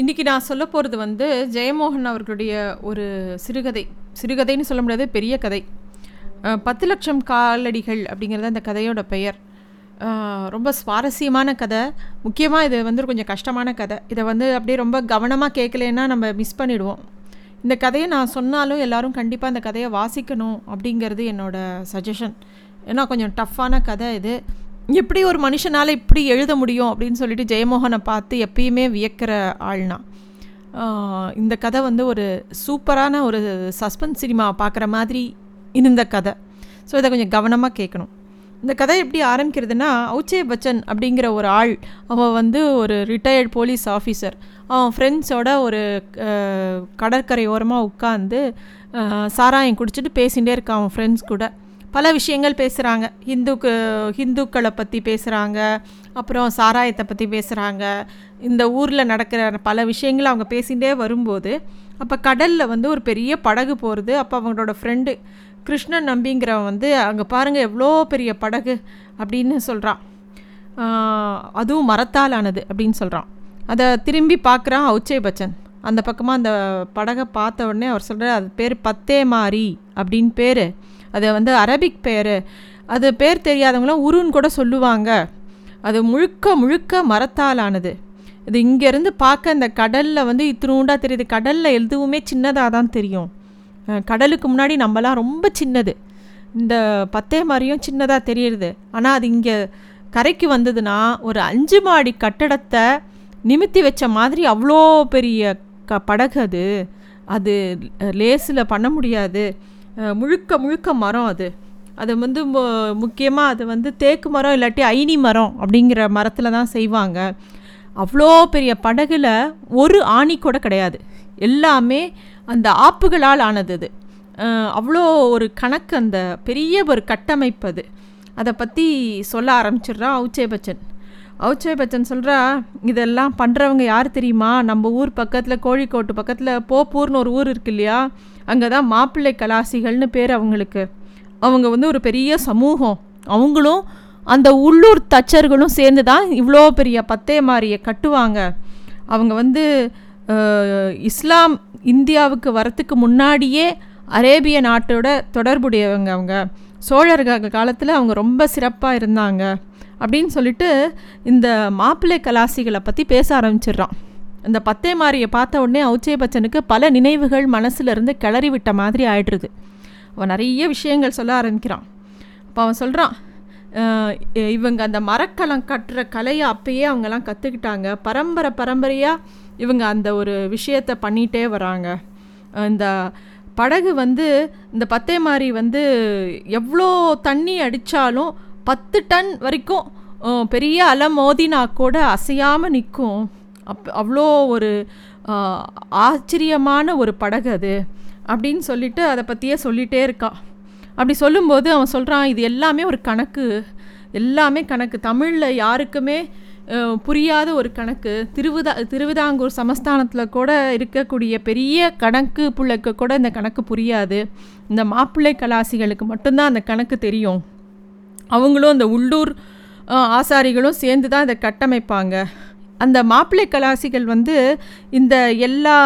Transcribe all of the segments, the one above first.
இன்றைக்கி நான் சொல்ல போகிறது வந்து ஜெயமோகன் அவர்களுடைய ஒரு சிறுகதை. சிறுகதைன்னு சொல்ல முடியாது பெரிய கதை. பத்து லட்சம் காலடிகள் அப்படிங்கிறது அந்த கதையோட பெயர். ரொம்ப சுவாரஸ்யமான கதை. முக்கியமாக இது வந்து கொஞ்சம் கஷ்டமான கதை. இதை வந்து அப்படியே ரொம்ப கவனமாக கேட்கலன்னா நம்ம மிஸ் பண்ணிடுவோம். இந்த கதையை நான் சொன்னாலும் எல்லோரும் கண்டிப்பாக அந்த கதையை வாசிக்கணும் அப்படிங்கிறது என்னோடய சஜஷன் ஏன்னா கொஞ்சம் டஃப்பான கதை இது. எப்படி ஒரு மனுஷனால் இப்படி எழுத முடியும் அப்படின்னு சொல்லிட்டு ஜெயமோகனை பார்த்து எப்பயுமே வியக்கிற ஆள்னா. இந்த கதை வந்து ஒரு சூப்பரான ஒரு சஸ்பென்ஸ் சினிமா பார்க்குற மாதிரி இருந்த கதை. ஸோ இதை கொஞ்சம் கவனமாக கேட்கணும். இந்த கதை எப்படி ஆரம்பிக்கிறதுனா அவுச்சே பச்சன் அப்படிங்கிற ஒரு ஆள் அவன் வந்து ஒரு ரிட்டையர்ட் போலீஸ் ஆஃபீஸர் அவன் ஃப்ரெண்ட்ஸோட ஒரு கடற்கரையோரமாக கடற்கரை ஓரமாக உட்காந்து சாராயம் குடிச்சிட்டு பேசிகிட்டே இருக்கான் அவன் ஃப்ரெண்ட்ஸ் கூட. பல விஷயங்கள் பேசுகிறாங்க ஹிந்துக்கு ஹிந்துக்களை பற்றி பேசுகிறாங்க அப்புறம் சாராயத்தை பற்றி பேசுகிறாங்க இந்த ஊரில் நடக்கிற பல விஷயங்களை அவங்க பேசிகிட்டே வரும்போது அப்போ கடலில் வந்து ஒரு பெரிய படகு போகிறது அப்போ அவங்களோட ஃப்ரெண்டு கிருஷ்ணன் நம்பிங்கிறவன் வந்து அங்கே பாருங்கள் எவ்வளோ பெரிய படகு அப்படின்னு சொல்கிறான் அதுவும் மரத்தால் ஆனது அப்படின்னு சொல்கிறான் அதை திரும்பி பார்க்குறான் ஔச்சே பச்சன். அந்த பக்கமாக அந்த படகை பார்த்த உடனே அவர் சொல்கிறார் அது பேர் பத்தே மாறி அப்படின்னு பேர். அது வந்து அரபிக் பேர். அது பேர் தெரியாதவங்களாம் உருன்னு கூட சொல்லுவாங்க. அது முழுக்க முழுக்க மரத்தால் ஆனது இது இங்கேருந்து பார்க்க இந்த கடலில் வந்து இத்தினூண்டாக தெரியுது. கடலில் எதுவுமே சின்னதாக தான் தெரியும் கடலுக்கு முன்னாடி நம்மலாம் ரொம்ப சின்னது. இந்த பத்தே மாதிரியும் சின்னதாக தெரியுது. ஆனால் அது இங்கே கரைக்கு வந்ததுன்னா ஒரு அஞ்சு மாடி கட்டடத்தை நிமித்தி வச்ச மாதிரி அவ்வளோ பெரிய க படகு அது. அது லேஸில் பண்ண முடியாது. முழுக்க முழுக்க மரம் அது. அது வந்து முக்கியமாக அது வந்து தேக்கு மரம் இல்லாட்டி ஐனி மரம் அப்படிங்கிற மரத்தில் தான் செய்வாங்க. அவ்வளோ பெரிய படகுல ஒரு ஆணி கூட கிடையாது. எல்லாமே அந்த ஆப்புகளால் ஆனது அது. அவ்வளோ ஒரு கணக்கு அந்த பெரிய ஒரு கட்டமைப்பு அது. அதை பற்றி சொல்ல ஆரம்பிச்சிடுறான் அவுச்சே பச்சன். அவுச்சே பச்சன் சொல்கிறா இதெல்லாம் பண்ணுறவங்க யார் தெரியுமா? நம்ம ஊர் பக்கத்தில் கோழிக்கோட்டு பக்கத்தில் போப்பூர்னு ஒரு ஊர் இருக்கு இல்லையா? அங்கே தான் மாப்பிள்ளை கலாசிகள்னு பேர் அவங்களுக்கு. அவங்க வந்து ஒரு பெரிய சமூகம். அவங்களும் அந்த உள்ளூர் தச்சர்களும் சேர்ந்து தான் இவ்வளோ பெரிய பத்தே மாரியை கட்டுவாங்க. அவங்க வந்து இஸ்லாம் இந்தியாவுக்கு வரத்துக்கு முன்னாடியே அரேபிய நாட்டோட தொடர்புடையவங்க அவங்க. சோழர்கள் காலத்தில் அவங்க ரொம்ப சிறப்பாக இருந்தாங்க. அப்படின்னு சொல்லிட்டு இந்த மாப்பிள்ளை கலாசிகளை பற்றி பேச ஆரம்பிச்சிடுறான். இந்த பத்தே மாரியை பார்த்த உடனே அவுச்சே பச்சனுக்கு பல நினைவுகள் மனசுலேருந்து கிளறி விட்ட மாதிரி ஆயிடுறது. அவன் நிறைய விஷயங்கள் சொல்ல ஆரம்பிக்கிறான். அப்போ அவன் சொல்கிறான் இவங்க அந்த மரக்கலம் கட்டுற கலையை அப்பயே அவங்கெல்லாம் கற்றுக்கிட்டாங்க பரம்பரை பரம்பரையாக இவங்க அந்த ஒரு விஷயத்தை பண்ணிகிட்டே வராங்க. இந்த படகு வந்து இந்த பத்தே மாரி வந்து எவ்வளோ தண்ணி அடித்தாலும் பத்து டன் வரைக்கும் பெரிய அலை மோதினா கூட அசையாமல் நிற்கும் அப் அவ்வளோ ஒரு ஆச்சரியமான ஒரு படகு அது. அப்படின்னு சொல்லிட்டு அதை பற்றியே சொல்லிகிட்டே இருக்கான் அப்படி சொல்லும்போது அவன் சொல்கிறான் இது எல்லாமே ஒரு கணக்கு. எல்லாமே கணக்கு. தமிழில் யாருக்குமே புரியாத ஒரு கணக்கு. திருவிதா திருவிதாங்கூர் சமஸ்தானத்தில் கூட இருக்கக்கூடிய பெரிய கணக்கு பிள்ளைக்கு கூட இந்த கணக்கு புரியாது. இந்த மாப்பிள்ளை கலாசிகளுக்கு மட்டும்தான் அந்த கணக்கு தெரியும். அவங்களும் அந்த உள்ளூர் ஆசாரிகளும் சேர்ந்து தான் இதை கட்டமைப்பாங்க. அந்த மாப்பிள்ளை கலாசிகள் வந்து இந்த எல்லா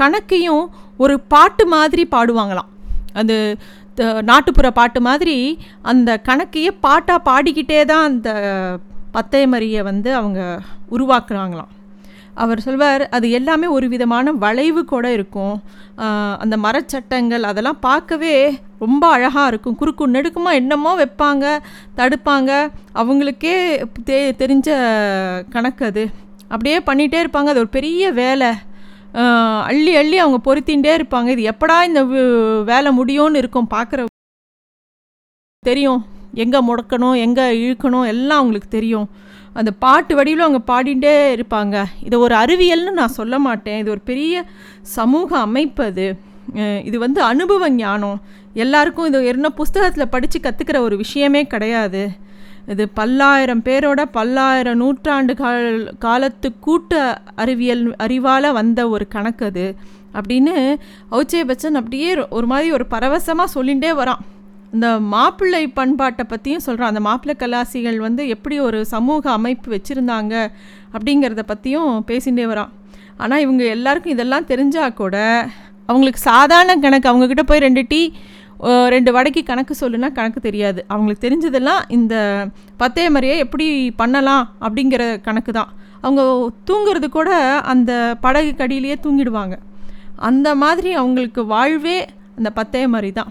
கணக்கையும் ஒரு பாட்டு மாதிரி பாடுவாங்களாம். அது நாட்டுப்புற பாட்டு மாதிரி அந்த கணக்கையே பாட்டாக பாடிக்கிட்டே தான் அந்த பத்தையமரியை வந்து அவங்க உருவாக்குறாங்களாம். அவர் சொல்வார் அது எல்லாமே ஒரு விதமான வளைவு கூட இருக்கும். அந்த மரச்சட்டங்கள் அதெல்லாம் பார்க்கவே ரொம்ப அழகாக இருக்கும். குறுக்கு நெடுக்குமாக என்னமோ வைப்பாங்க தடுப்பாங்க. அவங்களுக்கே தெ தெரிஞ்ச கணக்கு அது. அப்படியே பண்ணிகிட்டே இருப்பாங்க. அது ஒரு பெரிய வேலை. அள்ளி அள்ளி அவங்க பொருத்தின்ண்டே இருப்பாங்க. இது எப்படா இந்த வேலை முடியும்னு இருக்கும். பார்க்குற தெரியும். எங்கே முடக்கணும் எங்கே இழுக்கணும் எல்லாம் அவங்களுக்கு தெரியும். அந்த பாட்டு வடிவில் அவங்க பாடிட்டே இருப்பாங்க. இதை ஒரு அறிவியல்னு நான் சொல்ல மாட்டேன். இது ஒரு பெரிய சமூக அமைப்பு அது. இது வந்து அனுபவ ஞானம். எல்லாருக்கும் இது என்ன புஸ்தகத்தில் படித்து கற்றுக்கிற ஒரு விஷயமே கிடையாது. இது பல்லாயிரம் பேரோட பல்லாயிரம் நூற்றாண்டு கால் காலத்து கூட்டு அறிவியல் அறிவால் வந்த ஒரு கணக்கு அது. அப்படின்னு ஔச்சே பச்சன் அப்படியே ஒரு மாதிரி ஒரு பரவசமாக சொல்லிகிட்டே வரான். இந்த மாப்பிள்ளை பண்பாட்டை பற்றியும் சொல்கிறான் அந்த மாப்பிள்ளை கலாசிகள் வந்து எப்படி ஒரு சமூக அமைப்பு வச்சுருந்தாங்க அப்படிங்கிறத பற்றியும் பேசிகிட்டே வரான். ஆனால் இவங்க எல்லாருக்கும் இதெல்லாம் தெரிஞ்சால் கூட அவங்களுக்கு சாதாரண கணக்கு. அவங்கக்கிட்ட போய் ரெண்டு டீ ரெண்டு வடைக்கு கணக்கு சொல்லுனா கணக்கு தெரியாது. அவங்களுக்கு தெரிஞ்சதெல்லாம் இந்த பத்தே மாதிரியே எப்படி பண்ணலாம் அப்படிங்கிற கணக்கு தான். அவங்க தூங்குறது கூட அந்த படகு கடியிலேயே தூங்கிடுவாங்க. அந்த மாதிரி அவங்களுக்கு வாழ்வே அந்த பத்தே மாதிரி தான்.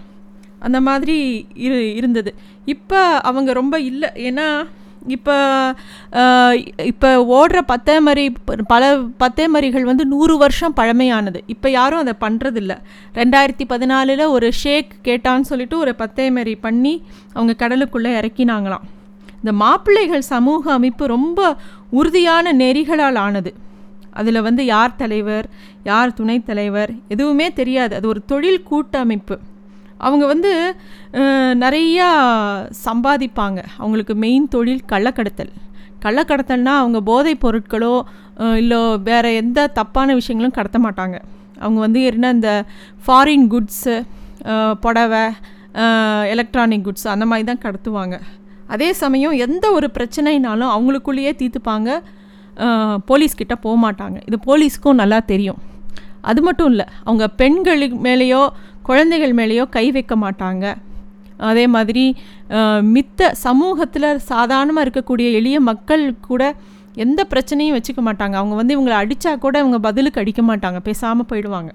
அந்த மாதிரி இரு இருந்தது. இப்போ அவங்க ரொம்ப இல்லை ஏன்னா இப்போ இப்போ ஓடுற பத்தேமரி பல பத்தேமரிகள் வந்து நூறு வருஷம் பழமையானது. இப்போ யாரும் அதை பண்ணுறதில்ல ரெண்டாயிரத்தி பதினாலில் ஒரு ஷேக் கேட்டான்னு சொல்லிட்டு ஒரு பத்தேமரி பண்ணி அவங்க கடலுக்குள்ளே இறக்கினாங்களாம். இந்த மாப்பிள்ளைகள் சமூக அமைப்பு ரொம்ப உறுதியான நெறிகளால் ஆனது. அதில் வந்து யார் தலைவர் யார் துணைத் தலைவர் எதுவுமே தெரியாது. அது ஒரு தொழில் கூட்டமைப்பு. அவங்க வந்து நிறையா சம்பாதிப்பாங்க. அவங்களுக்கு மெயின் தொழில் கள்ளக்கடத்தல். கள்ளக்கடத்தல்னால் அவங்க போதைப் பொருட்களோ இல்லை வேறு எந்த தப்பான விஷயங்களும் கடத்த மாட்டாங்க. அவங்க வந்து என்ன இந்த ஃபாரின் குட்ஸு புடவை எலக்ட்ரானிக் குட்ஸ் அந்த மாதிரி தான் கடத்துவாங்க. அதே சமயம் எந்த ஒரு பிரச்சனைனாலும் அவங்களுக்குள்ளேயே தீர்த்துப்பாங்க. போலீஸ்கிட்ட போக மாட்டாங்க. இது போலீஸ்க்கும் நல்லா தெரியும். அது மட்டும் இல்லை அவங்க பெண்களுக்கு மேலேயோ குழந்தைகள் மேலேயோ கை வைக்க மாட்டாங்க. அதே மாதிரி மித்த சமூகத்தில் சாதாரணமாக இருக்கக்கூடிய எளிய மக்கள் கூட எந்த பிரச்சனையும் வச்சுக்க மாட்டாங்க. அவங்க வந்து இவங்களை அடித்தா கூட இவங்க பதிலுக்கு அடிக்க மாட்டாங்க. பேசாமல் போயிடுவாங்க.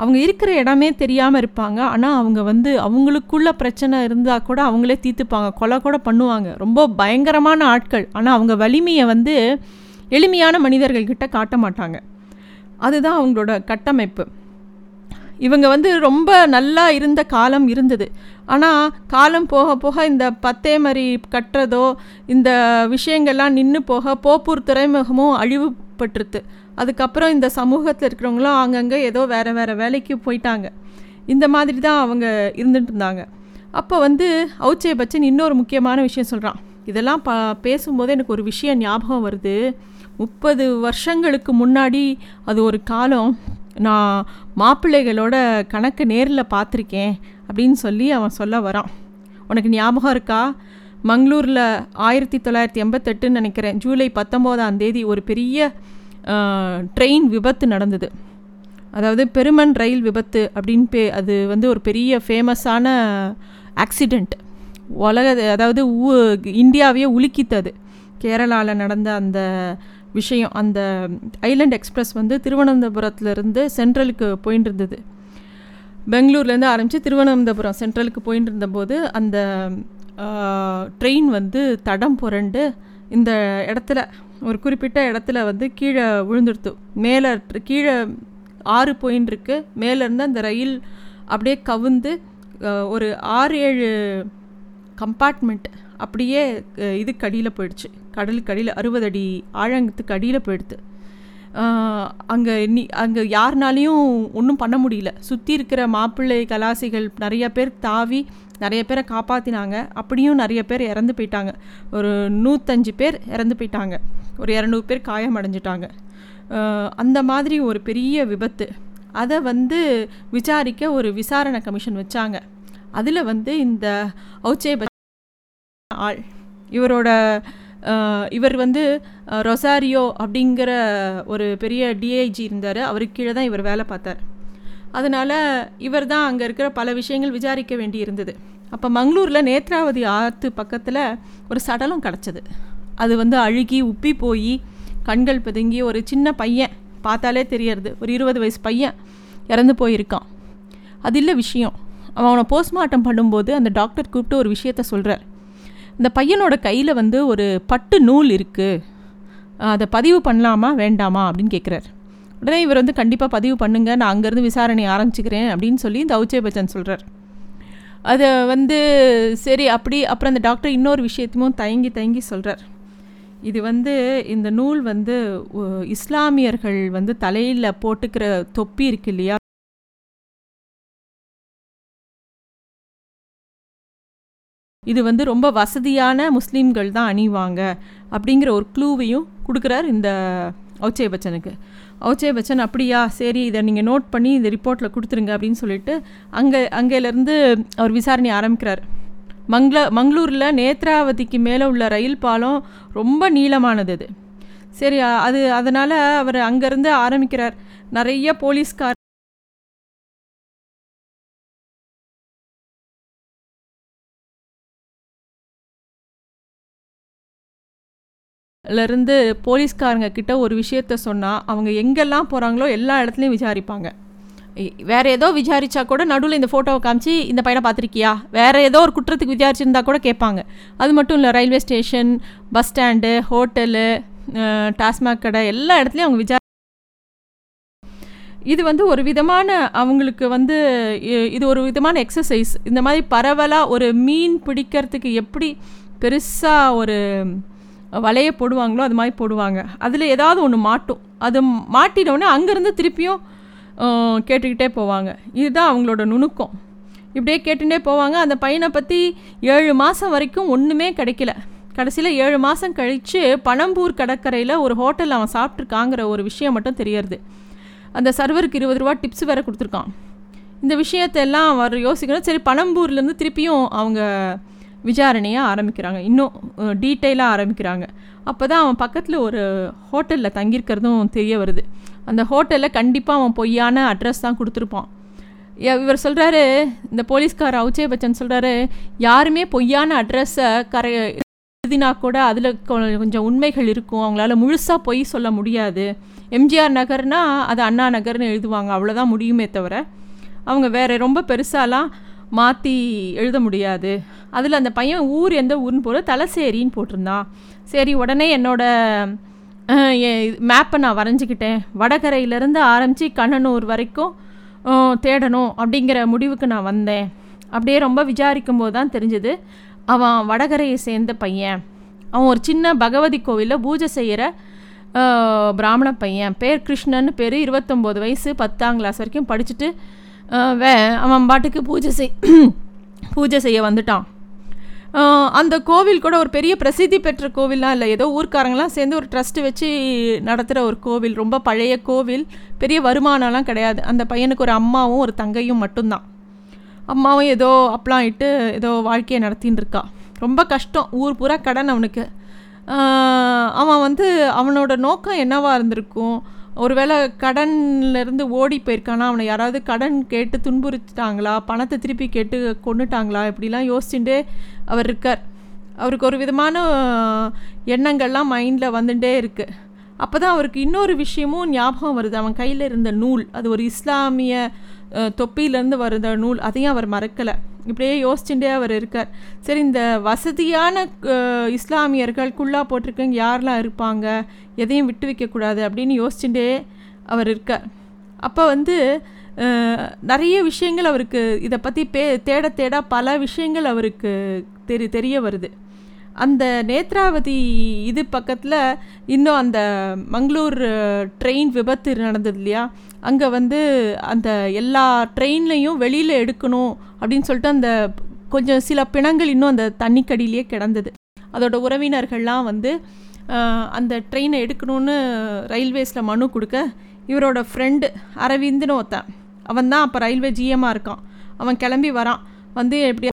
அவங்க இருக்கிற இடமே தெரியாமல் இருப்பாங்க. ஆனால் அவங்க வந்து அவங்களுக்குள்ள பிரச்சனை இருந்தால் கூட அவங்களே தீர்த்துப்பாங்க. கொலை கூட பண்ணுவாங்க. ரொம்ப பயங்கரமான ஆட்கள். ஆனால் அவங்க வலிமையை வந்து எளிமையான மனிதர்கள்கிட்ட காட்ட மாட்டாங்க. அதுதான் அவங்களோட கட்டமைப்பு. இவங்க வந்து ரொம்ப நல்லா இருந்த காலம் இருந்தது. ஆனால் காலம் போக போக இந்த பத்தே மாதிரி கட்டுறதோ இந்த விஷயங்கள்லாம் நின்று போக போப்பூர் துறைமுகமும் அழிவுபட்டுருது அதுக்கப்புறம் இந்த சமூகத்தில் இருக்கிறவங்களும் அங்கங்கே ஏதோ வேறு வேறு வேலைக்கு போயிட்டாங்க. இந்த மாதிரி தான் அவங்க இருந்துட்டு இருந்தாங்க. அப்போ வந்து அவுச்சே பச்சன் இன்னொரு முக்கியமான விஷயம் சொல்கிறான் இதெல்லாம் ப பேசும்போது எனக்கு ஒரு விஷயம் ஞாபகம் வருது. முப்பது வருஷங்களுக்கு முன்னாடி அது ஒரு காலம். நான் மாப்பிள்ளைகளோட கணக்கு நேரில் பார்த்துருக்கேன் அப்படின்னு சொல்லி அவன் சொல்ல வரான். உனக்கு ஞாபகம் இருக்கா? மங்களூரில் ஆயிரத்தி தொள்ளாயிரத்தி எண்பத்தெட்டுன்னு நினைக்கிறேன். ஜூலை பத்தொம்போதாம் தேதி ஒரு பெரிய ட்ரெயின் விபத்து நடந்தது. அதாவது பெருமன் ரயில் விபத்து அப்படின்னு பே அது வந்து ஒரு பெரிய ஃபேமஸான ஆக்சிடெண்ட் உலக அதாவது இந்தியாவையே உலுக்கித்தது. கேரளாவில் நடந்த அந்த விஷயம். அந்த ஐலண்ட் எக்ஸ்பிரஸ் வந்து திருவனந்தபுரத்துலேருந்து சென்ட்ரலுக்கு போயின்னு இருந்தது பெங்களூர்லேருந்து ஆரம்பித்து திருவனந்தபுரம் சென்ட்ரலுக்கு போயின்னு இருந்தபோது அந்த ட்ரெயின் வந்து தடம் புரண்டு இந்த இடத்துல ஒரு குறிப்பிட்ட இடத்துல வந்து கீழே விழுந்துடுத்து. மேலே கீழே ஆறு போயின்னு இருக்கு. மேலேருந்து அந்த ரயில் அப்படியே கவுந்து ஒரு ஆறு ஏழு கம்பார்ட்மெண்ட் அப்படியே இதுக்கு அடியில் போயிடுச்சு. கடலுக்கு அடியில் அறுபது அடி ஆழங்கத்துக்கு அடியில் போயிடுது. அங்கே நீ அங்கே யாருனாலையும் ஒன்றும் பண்ண முடியல. சுற்றி இருக்கிற மாப்பிள்ளை கலாசிகள் நிறைய பேர் தாவி நிறைய பேரை காப்பாற்றினாங்க அப்படியும் நிறைய பேர் இறந்து போயிட்டாங்க. ஒரு நூற்றஞ்சு பேர் இறந்து போயிட்டாங்க. ஒரு இரநூறு பேர் காயம் அடைஞ்சிட்டாங்க. அந்த மாதிரி ஒரு பெரிய விபத்து. அதை வந்து விசாரிக்க ஒரு விசாரணை கமிஷன் வச்சாங்க. அதில் வந்து இந்த ஔச்சே ஆள். இவரோட இவர் வந்து ரொசாரியோ அப்படிங்கிற ஒரு பெரிய டிஐஜி இருந்தார். அவருக்கு கீழே தான் இவர் வேலை பார்த்தார். அதனால் இவர் தான் அங்கே இருக்கிற பல விஷயங்கள் விசாரிக்க வேண்டி இருந்தது. அப்போ மங்களூரில் நேத்ராவதி ஆற்று பக்கத்தில் ஒரு சடலம் கிடச்சிது அது வந்து அழுகி உப்பி போய் கண்கள் பிதுங்கி ஒரு சின்ன பையன் பார்த்தாலே தெரியறது. ஒரு இருபது வயசு பையன் இறந்து போயிருக்கான். அது இல்லை விஷயம். அவனை போஸ்ட்மார்ட்டம் பண்ணும்போது அந்த டாக்டர் கூப்பிட்டு ஒரு விஷயத்த சொல்கிறார் இந்த பையனோட கையில் வந்து ஒரு பட்டு நூல் இருக்குது அதை பதிவு பண்ணலாமா வேண்டாமா அப்படின்னு கேட்குறாரு உடனே இவர் வந்து கண்டிப்பாக பதிவு பண்ணுங்க நான் அங்கேருந்து விசாரணை ஆரம்பிச்சுக்கிறேன் அப்படின்னு சொல்லி இந்த பச்சன் சொல்கிறார் அதை வந்து சரி அப்படி அப்புறம் அந்த டாக்டர் இன்னொரு விஷயத்தையும் தயங்கி தயங்கி சொல்கிறார் இது வந்து இந்த நூல் வந்து இஸ்லாமியர்கள் வந்து தலையில் போட்டுக்கிற தொப்பி இருக்கு இல்லையா? இது வந்து ரொம்ப வசதியான முஸ்லீம்கள் தான் அணிவாங்க அப்படிங்கிற ஒரு க்ளூவையும் கொடுக்குறார் இந்த ஔச்சே பச்சனுக்கு. ஔச்சே பச்சன் அப்படியா? சரி இதை நீங்கள் நோட் பண்ணி இந்த ரிப்போர்ட்டில் கொடுத்துருங்க அப்படின்னு சொல்லிட்டு அங்கே அங்கேலேருந்து அவர் விசாரணை ஆரம்பிக்கிறார். மங்கள மங்களூரில் நேத்ராவதிக்கு மேலே உள்ள ரயில் பாலம் ரொம்ப நீளமானது அது சரி அது அதனால் அவர் அங்கேருந்து ஆரம்பிக்கிறார். நிறைய போலீஸ்கார் இருந்து போலீஸ்காரங்க கிட்ட ஒரு விஷயத்த சொன்னால் அவங்க எங்கெல்லாம் போகிறாங்களோ எல்லா இடத்துலையும் விசாரிப்பாங்க. வேறு வேற ஏதோ விசாரிச்சா கூட நடுவில் இந்த ஃபோட்டோவை காமிச்சு இந்த பையனை பார்த்துருக்கியா? வேற ஏதோ ஒரு குற்றத்துக்கு விசாரிச்சிருந்தா கூட கேட்பாங்க. அது மட்டும் இல்லை railway station bus stand hotel TASMAC கடை எல்லா இடத்துலையும் அவங்க விசாரி இது வந்து ஒரு விதமான அவங்களுக்கு வந்து இது ஒரு விதமான எக்ஸசைஸ் இந்த மாதிரி பரவலாக ஒரு மீன் பிடிக்கிறதுக்கு எப்படி பெருசாக ஒரு வலையை போடுவாங்களோ அது மாதிரி போடுவாங்க. அதில் ஏதாவது ஒன்று மாட்டும். அது மாட்டினோடனே அங்கேருந்து திருப்பியும் கேட்டுக்கிட்டே போவாங்க. இதுதான் அவங்களோட நுணுக்கம். இப்படியே கேட்டுட்டே போவாங்க. அந்த பையனை பற்றி ஏழு மாதம் வரைக்கும் ஒன்றுமே கிடைக்கல. கடைசியில் ஏழு மாதம் கழித்து பணம்பூர் கடற்கரையில் ஒரு ஹோட்டலில் அவன் சாப்பிட்ருக்காங்கிற ஒரு விஷயம் மட்டும் தெரியறது. அந்த சர்வருக்கு இருபது ரூபா டிப்ஸ் வேறு கொடுத்துருக்கான். இந்த விஷயத்தை எல்லாம் அவர் யோசிக்கணும். சரி பனம்பூர்லேருந்து திருப்பியும் அவங்க விசாரணையை ஆரம்பிக்கிறாங்க. இன்னும் டீட்டெயிலாக ஆரம்பிக்கிறாங்க. அப்போ தான் அவன் பக்கத்தில் ஒரு ஹோட்டலில் தங்கியிருக்கிறதும் தெரிய வருது. அந்த ஹோட்டலில் கண்டிப்பாக அவன் பொய்யான அட்ரஸ் தான் கொடுத்துருப்பான். இவர் சொல்கிறாரு இந்த போலீஸ்கார் அவுச்சே பச்சன் சொல்கிறாரு யாருமே பொய்யான அட்ரஸை கரை எழுதினா கூட அதில் கொஞ்சம் உண்மைகள் இருக்கும். அவங்களால முழுசாக பொய் சொல்ல முடியாது. எம்ஜிஆர் நகர்னால் அது அண்ணா நகர்னு எழுதுவாங்க. அவ்வளோதான் முடியுமே தவிர அவங்க வேறு ரொம்ப பெருசாலாம் மாற்றி எழுத முடியாது. அதில் அந்த பையன் ஊர் எந்த ஊர்னு போகிற தலைசேரின்னு போட்டிருந்தான். சரி உடனே என்னோட மேப்பை நான் வரைஞ்சிக்கிட்டேன். வடகரையிலேருந்து ஆரம்பித்து கண்ணனூர் வரைக்கும் தேடணும் அப்படிங்கிற முடிவுக்கு நான் வந்தேன். அப்படியே ரொம்ப விசாரிக்கும் போது தான் தெரிஞ்சது அவன் வடகரையை சேர்ந்த பையன். அவன் ஒரு சின்ன பகவதி கோவிலில் பூஜை செய்கிற பிராமண பையன். பேர் கிருஷ்ணன்னு பேர் இருபத்தொம்போது வயசு பத்தாம் கிளாஸ் வரைக்கும் படிச்சுட்டு அவன் பாட்டுக்கு பூஜை செய் பூஜை செய்ய வந்துட்டான். அந்த கோவில் கூட ஒரு பெரிய பிரசித்தி பெற்ற கோவில்லாம் இல்லை ஏதோ ஊர்க்காரங்களாம் சேர்ந்து ஒரு ட்ரஸ்ட் வச்சு நடத்துகிற ஒரு கோவில் ரொம்ப பழைய கோவில் பெரிய வருமானம்லாம் கிடையாது. அந்த பையனுக்கு ஒரு அம்மாவும் ஒரு தங்கையும் மட்டும்தான். அம்மாவும் ஏதோ அப்பெல்லாம் இட்டு ஏதோ வாழ்க்கையை நடத்தின்னு இருக்கா. ரொம்ப கஷ்டம் ஊர் பூரா கடன் அவனுக்கு. அவன் வந்து அவனோட நோக்கம் என்னவாக இருந்திருக்கும்? ஒருவேளை கடன்ல இருந்து ஓடி போயிருக்கானா? அவனை யாராவது கடன் கேட்டு துன்புறுத்திட்டாங்களா? பணத்தை திருப்பி கேட்டு கொண்டுட்டாங்களா இப்படிலாம் யோசிச்சுட்டே அவர் இருக்கார். அவருக்கு ஒரு விதமான எண்ணங்கள்லாம் மைண்டில் வந்துட்டே இருக்குது அப்போ தான் அவருக்கு இன்னொரு விஷயமும் ஞாபகம் வருது. அவன் கையில் இருந்த நூல். அது ஒரு இஸ்லாமிய தொப்பியிலேருந்து வருத நூல் அதையும் அவர் மறக்கலை. இப்படியே யோசிச்சுட்டே அவர் இருக்கார். சரி இந்த வசதியான இஸ்லாமியர்கள் குல்லா போட்டிருக்கவங்க யாரெல்லாம் இருப்பாங்க? எதையும் விட்டு வைக்கக்கூடாது அப்படின்னு யோசிச்சுட்டே அவர் இருக்கார். அப்போ வந்து நிறைய விஷயங்கள் அவருக்கு இதை பற்றி பே தேட தேட பல விஷயங்கள் அவருக்கு தெரி தெரிய வருது. அந்த நேத்ராவதி இது பக்கத்தில் இன்னும் அந்த மங்களூர் ட்ரெயின் விபத்து நடந்தது இல்லையா? அங்கே வந்து அந்த எல்லா ட்ரெயின்லையும் வெளியில் எடுக்கணும் அப்படின்னு சொல்லிட்டு அந்த கொஞ்சம் சில பிணங்கள் இன்னும் அந்த தண்ணிக்கடியிலேயே கிடந்தது. அதோட உறவினர்கள்லாம் வந்து அந்த ட்ரெயினை எடுக்கணும்னு ரயில்வேஸில் மனு கொடுக்க இவரோட ஃப்ரெண்டு அரவிந்த்னு ஒருத்தன். அவன் தான் அப்போ ரயில்வே ஜிஎம்மாக இருக்கான். அவன் கிளம்பி வரான். வந்து எப்படி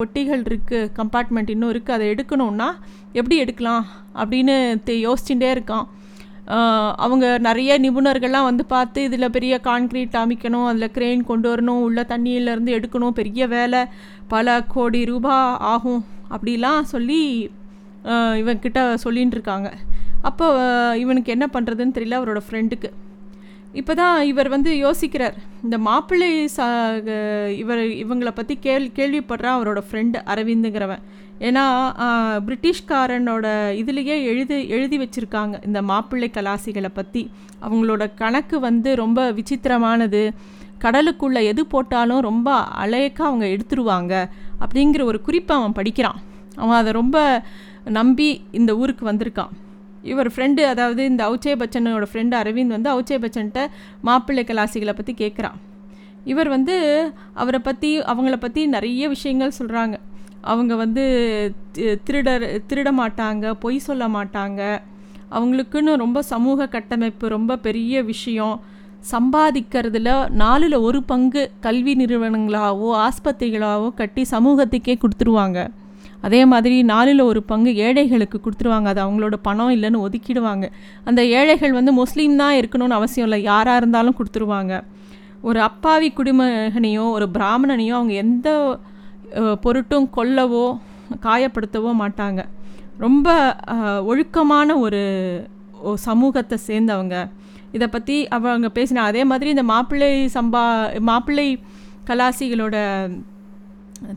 பொட்டிகள் இருக்குது கம்பார்ட்மெண்ட் இன்னும் இருக்குது அதை எடுக்கணும்னா எப்படி எடுக்கலாம் அப்படின்னு யோசிச்சுட்டே இருக்கான். அவங்க நிறைய நிபுணர்கள்லாம் வந்து பார்த்து இதில் பெரிய கான்க்ரீட் அமைக்கணும் அதில் க்ரெயின் கொண்டு வரணும் உள்ள தண்ணியிலேருந்து எடுக்கணும் பெரிய வேலை பல கோடி ரூபா ஆகும் அப்படிலாம் சொல்லி இவன்கிட்ட சொல்லின்னு இருக்காங்க. அப்போ இவனுக்கு என்ன பண்ணுறதுன்னு தெரியல அவரோட ஃப்ரெண்டுக்கு இப்போ தான் இவர் வந்து யோசிக்கிறார். இந்த மாப்பிள்ளை சா இவர் இவங்களை பற்றி கேள் கேள்விப்படுறான் அவரோட ஃப்ரெண்டு அரவிந்துங்கிறவன். ஏன்னா பிரிட்டிஷ்காரனோட இதுலேயே எழுதி எழுதி வச்சுருக்காங்க இந்த மாப்பிள்ளை கலாசிகளை பற்றி அவங்களோட கணக்கு வந்து ரொம்ப விசித்திரமானது. கடலுக்குள்ளே எது போட்டாலும் ரொம்ப அலையக்கா அவங்க எடுத்துருவாங்க அப்படிங்கிற ஒரு குறிப்பை அவன் படிக்கிறான். அவன் அதை ரொம்ப நம்பி இந்த ஊருக்கு வந்திருக்கான். இவர் ஃப்ரெண்டு அதாவது இந்த அவுச்சே பச்சனோட ஃப்ரெண்டு அரவிந்த் வந்து அவுச்சே பச்சன்கிட்ட மாப்பிள்ளை கலாசிகளை பற்றி கேட்குறான் இவர் வந்து அவரை பற்றி அவங்கள பற்றி நிறைய விஷயங்கள் சொல்கிறாங்க அவங்க வந்து திருடர் திருட மாட்டாங்க பொய் சொல்ல மாட்டாங்க. அவங்களுக்குன்னு ரொம்ப சமூக கட்டமைப்பு ரொம்ப பெரிய விஷயம். சம்பாதிக்கிறதுல நாலில் ஒரு பங்கு கல்வி நிறுவனங்களாகவோ ஆஸ்பத்திரிகளாகவோ கட்டி சமூகத்துக்கே கொடுத்துருவாங்க. அதே மாதிரி நாலில் ஒரு பங்கு ஏழைகளுக்கு கொடுத்துருவாங்க. அது அவங்களோட பணம் இல்லைன்னு ஒதுக்கிடுவாங்க. அந்த ஏழைகள் வந்து முஸ்லீம் தான் இருக்கணும்னு அவசியம் இல்லை. யாராக இருந்தாலும் கொடுத்துருவாங்க. ஒரு அப்பாவி குடிமகனையோ ஒரு பிராமணனையோ அவங்க எந்த பொருட்டும் கொல்லவோ காயப்படுத்தவோ மாட்டாங்க. ரொம்ப ஒழுக்கமான ஒரு சமூகத்தை சேர்ந்தவங்க. இதை பற்றி அவங்க பேசினா அதே மாதிரி இந்த மாப்பிள்ளை சம்பா மாப்பிள்ளை கலாசிகளோட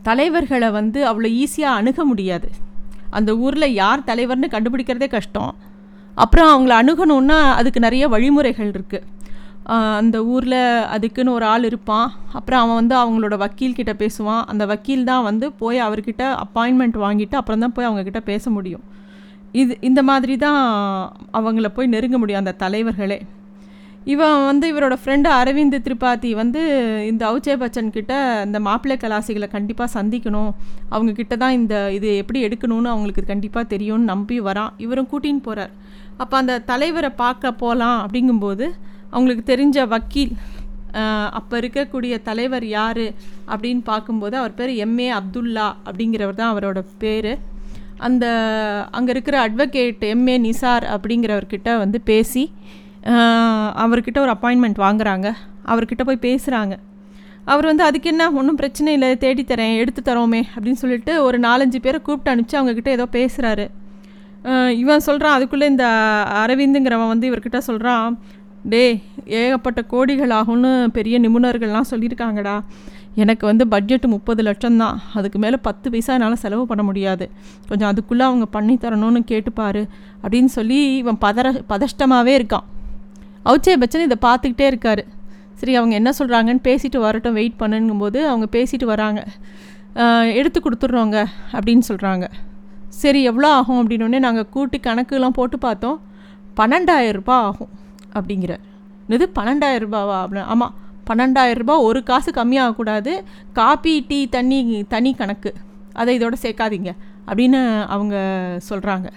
தலைவர்களை வந்து அவ்வளோ ஈஸியாக அணுக முடியாது. அந்த ஊரில் யார் தலைவர்னு கண்டுபிடிக்கிறதே கஷ்டம். அப்புறம் அவங்கள அணுகணுன்னா அதுக்கு நிறைய வழிமுறைகள் இருக்குது அந்த ஊரில் அதுக்குன்னு ஒரு ஆள் இருப்பான். அப்புறம் அவன் வந்து அவங்களோட வக்கீல்கிட்ட பேசுவான். அந்த வக்கீல் தான் வந்து போய் அவர்கிட்ட அப்பாயின்மெண்ட் வாங்கிட்டு அப்புறம் தான் போய் அவங்கக்கிட்ட பேச முடியும். இது இந்த மாதிரி தான் அவங்கள போய் நெருங்க முடியும் அந்த தலைவர்களே. இவன் வந்து இவரோட ஃப்ரெண்டு அரவிந்த் திரிபாதி வந்து இந்த அவுச்சே பச்சன் கிட்ட இந்த மாப்பிள்ளை கலாசிகளை கண்டிப்பாக சந்திக்கணும். அவங்கக்கிட்ட தான் இந்த இது எப்படி எடுக்கணும்னு அவங்களுக்கு கண்டிப்பாக தெரியும்னு நம்பி வரான். இவரும் கூட்டின்னு போகிறார் அப்போ அந்த தலைவரை பார்க்க போகலாம் அப்படிங்கும்போது அவங்களுக்கு தெரிஞ்ச வக்கீல் அப்போ இருக்கக்கூடிய தலைவர் யார் அப்படின்னு பார்க்கும்போது அவர் பேர் எம்ஏ அப்துல்லா அப்படிங்கிறவர் தான் அவரோட பேர். அந்த அங்கே இருக்கிற அட்வொகேட் எம்ஏ நிசார் அப்படிங்கிறவர்கிட்ட வந்து பேசி அவர்கிட்ட ஒரு அப்பாயின்மெண்ட் வாங்குகிறாங்க அவர்கிட்ட போய் பேசுகிறாங்க அவர் வந்து அதுக்கு என்ன? ஒன்றும் பிரச்சனை இல்லை. தேடித்தரேன் எடுத்து தரோமே. அப்படின்னு சொல்லிட்டு ஒரு நாலஞ்சு பேரை கூப்பிட்டு அனுப்பிச்சு அவங்கக்கிட்ட ஏதோ பேசுகிறாரு இவன் சொல்கிறான் அதுக்குள்ளே இந்த அரவிந்துங்கிறவன் வந்து இவர்கிட்ட சொல்கிறான் டே ஏகப்பட்ட கோடிகள் ஆகும்னு பெரிய நிபுணர்கள்லாம் சொல்லியிருக்காங்கடா. எனக்கு வந்து பட்ஜெட்டு முப்பது லட்சம் தான். அதுக்கு மேலே பத்து பைசா என்னால் செலவு பண்ண முடியாது. கொஞ்சம் அதுக்குள்ளே அவங்க பண்ணி தரணும்னு கேட்டுப்பார் அப்படின்னு சொல்லி இவன் பதற பதஷ்டமாகவே இருக்கான். அவுச்சே பச்சன் இதை பார்த்துக்கிட்டே இருக்கார். சரி அவங்க என்ன சொல்கிறாங்கன்னு பேசிட்டு வரட்டும் வெயிட் பண்ணுங்கும்போது அவங்க பேசிட்டு வராங்க. எடுத்து கொடுத்துட்றோங்க அப்படின்னு சொல்கிறாங்க சரி எவ்வளோ ஆகும்? அப்படின்னோடனே நாங்கள் கூட்டி கணக்குலாம் போட்டு பார்த்தோம். பன்னெண்டாயிரம் ரூபாய் ஆகும். அப்படிங்கிறார் இது பன்னெண்டாயிரம் ரூபாவா? அப்படின்னு ஆமாம் பன்னெண்டாயிரம் ரூபாய் ஒரு காசு கம்மியாகக்கூடாது. காப்பி டீ தண்ணி தனி கணக்கு. அதை இதோட சேர்க்காதீங்க. அப்படின்னு அவங்க சொல்கிறாங்க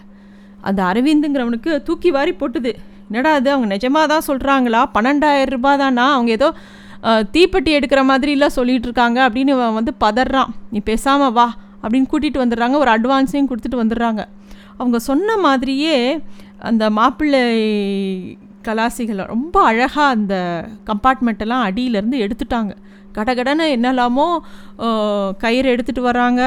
அந்த அரவிந்துங்கிறவனுக்கு தூக்கி வாரி போட்டுது. என்னடா அது அவங்க நிஜமாக தான் சொல்கிறாங்களா பன்னெண்டாயிரம் ரூபா தானா? அவங்க ஏதோ தீப்பெட்டி எடுக்கிற மாதிரிலாம் சொல்லிகிட்டு இருக்காங்க அப்படின்னு வந்து பதறான். நீ பேசாமல் வா அப்படின்னு கூட்டிகிட்டு வந்துடுறாங்க. ஒரு அட்வான்ஸையும் கொடுத்துட்டு வந்துடுறாங்க. அவங்க சொன்ன மாதிரியே அந்த மாப்பிள்ளை கலாசிகளை ரொம்ப அழகாக அந்த கம்பார்ட்மெண்ட்டெல்லாம் அடியிலேருந்து எடுத்துட்டாங்க. கடகடன்னு என்னெல்லாமோ கயிறு எடுத்துகிட்டு வராங்க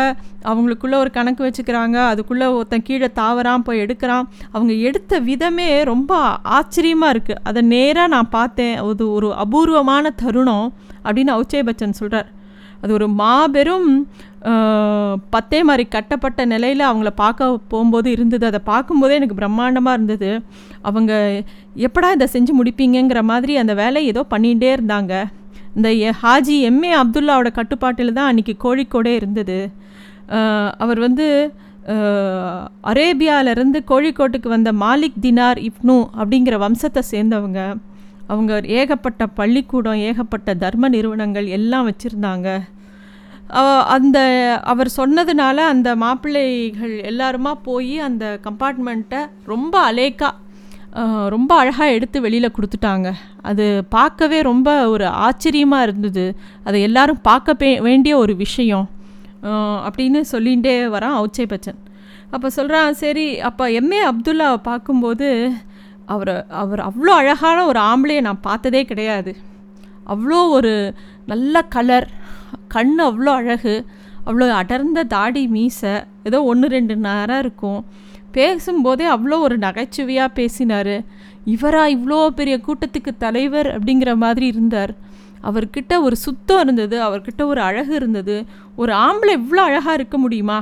அவங்களுக்குள்ளே ஒரு கணக்கு வச்சுக்கிறாங்க. அதுக்குள்ளே ஒருத்தன் கீழே தாவறான் போய் எடுக்கிறான். அவங்க எடுத்த விதமே ரொம்ப ஆச்சரியமாக இருக்குது அதை நேராக நான் பார்த்தேன். அது ஒரு அபூர்வமான தருணம் அப்படின்னு அவுச்சே பச்சன் சொல்கிறார் அது ஒரு மாபெரும் பத்தே மாதிரி கட்டப்பட்ட நிலையில் அவங்கள பார்க்க போகும்போது இருந்தது. அதை பார்க்கும்போதே எனக்கு பிரம்மாண்டமாக இருந்தது. அவங்க எப்படா இதை செஞ்சு முடிப்பீங்கிற மாதிரி அந்த வேலையை ஏதோ பண்ணிகிட்டே இருந்தாங்க. இந்த ஹாஜி எம்ஏ அப்துல்லாவோட கட்டுப்பாட்டில் தான் அன்றைக்கி கோழிக்கோடே இருந்தது. அவர் வந்து அரேபியாவிலேருந்து கோழிக்கோட்டுக்கு வந்த மாலிக் தினார் இப்னு அப்படிங்கிற வம்சத்தை சேர்ந்தவங்க. அவங்க ஏகப்பட்ட பள்ளிக்கூடம் ஏகப்பட்ட தர்ம நிறுவனங்கள் எல்லாம் வச்சுருந்தாங்க. அந்த அவர் சொன்னதுனால அந்த மாப்பிள்ளைகள் எல்லாருமா போய் அந்த கம்பார்ட்மெண்ட்டை ரொம்ப அலேக்காக ரொம்ப அழகாக எடுத்து வெளியில் கொடுத்துட்டாங்க. அது பார்க்கவே ரொம்ப ஒரு ஆச்சரியமாக இருந்தது. அதை எல்லாரும் பார்க்க வேண்டிய ஒரு விஷயம். அப்படின்னு சொல்லிகிட்டே வரான் அவுச்சை பச்சன். அப்போ சொல்கிறான் சரி அப்போ எம்ஏ அப்துல்லாவை பார்க்கும்போது அவர் அவர் அவ்வளோ அழகான ஒரு ஆம்பளையை நான் பார்த்ததே கிடையாது. அவ்வளோ ஒரு நல்ல கலர் கண் அவ்வளோ அழகு அவ்வளோ அடர்ந்த தாடி மீசை ஏதோ ஒன்று ரெண்டு நேரம் இருக்கும். பேசும்போதே அவ்வளோ ஒரு நகைச்சுவையாக பேசினார். இவரா இவ்வளோ பெரிய கூட்டத்துக்கு தலைவர்? அப்படிங்கிற மாதிரி இருந்தார். அவர்கிட்ட ஒரு சுத்தம் இருந்தது அவர்கிட்ட ஒரு அழகு இருந்தது. ஒரு ஆம்பளை இவ்வளோ அழகாக இருக்க முடியுமா?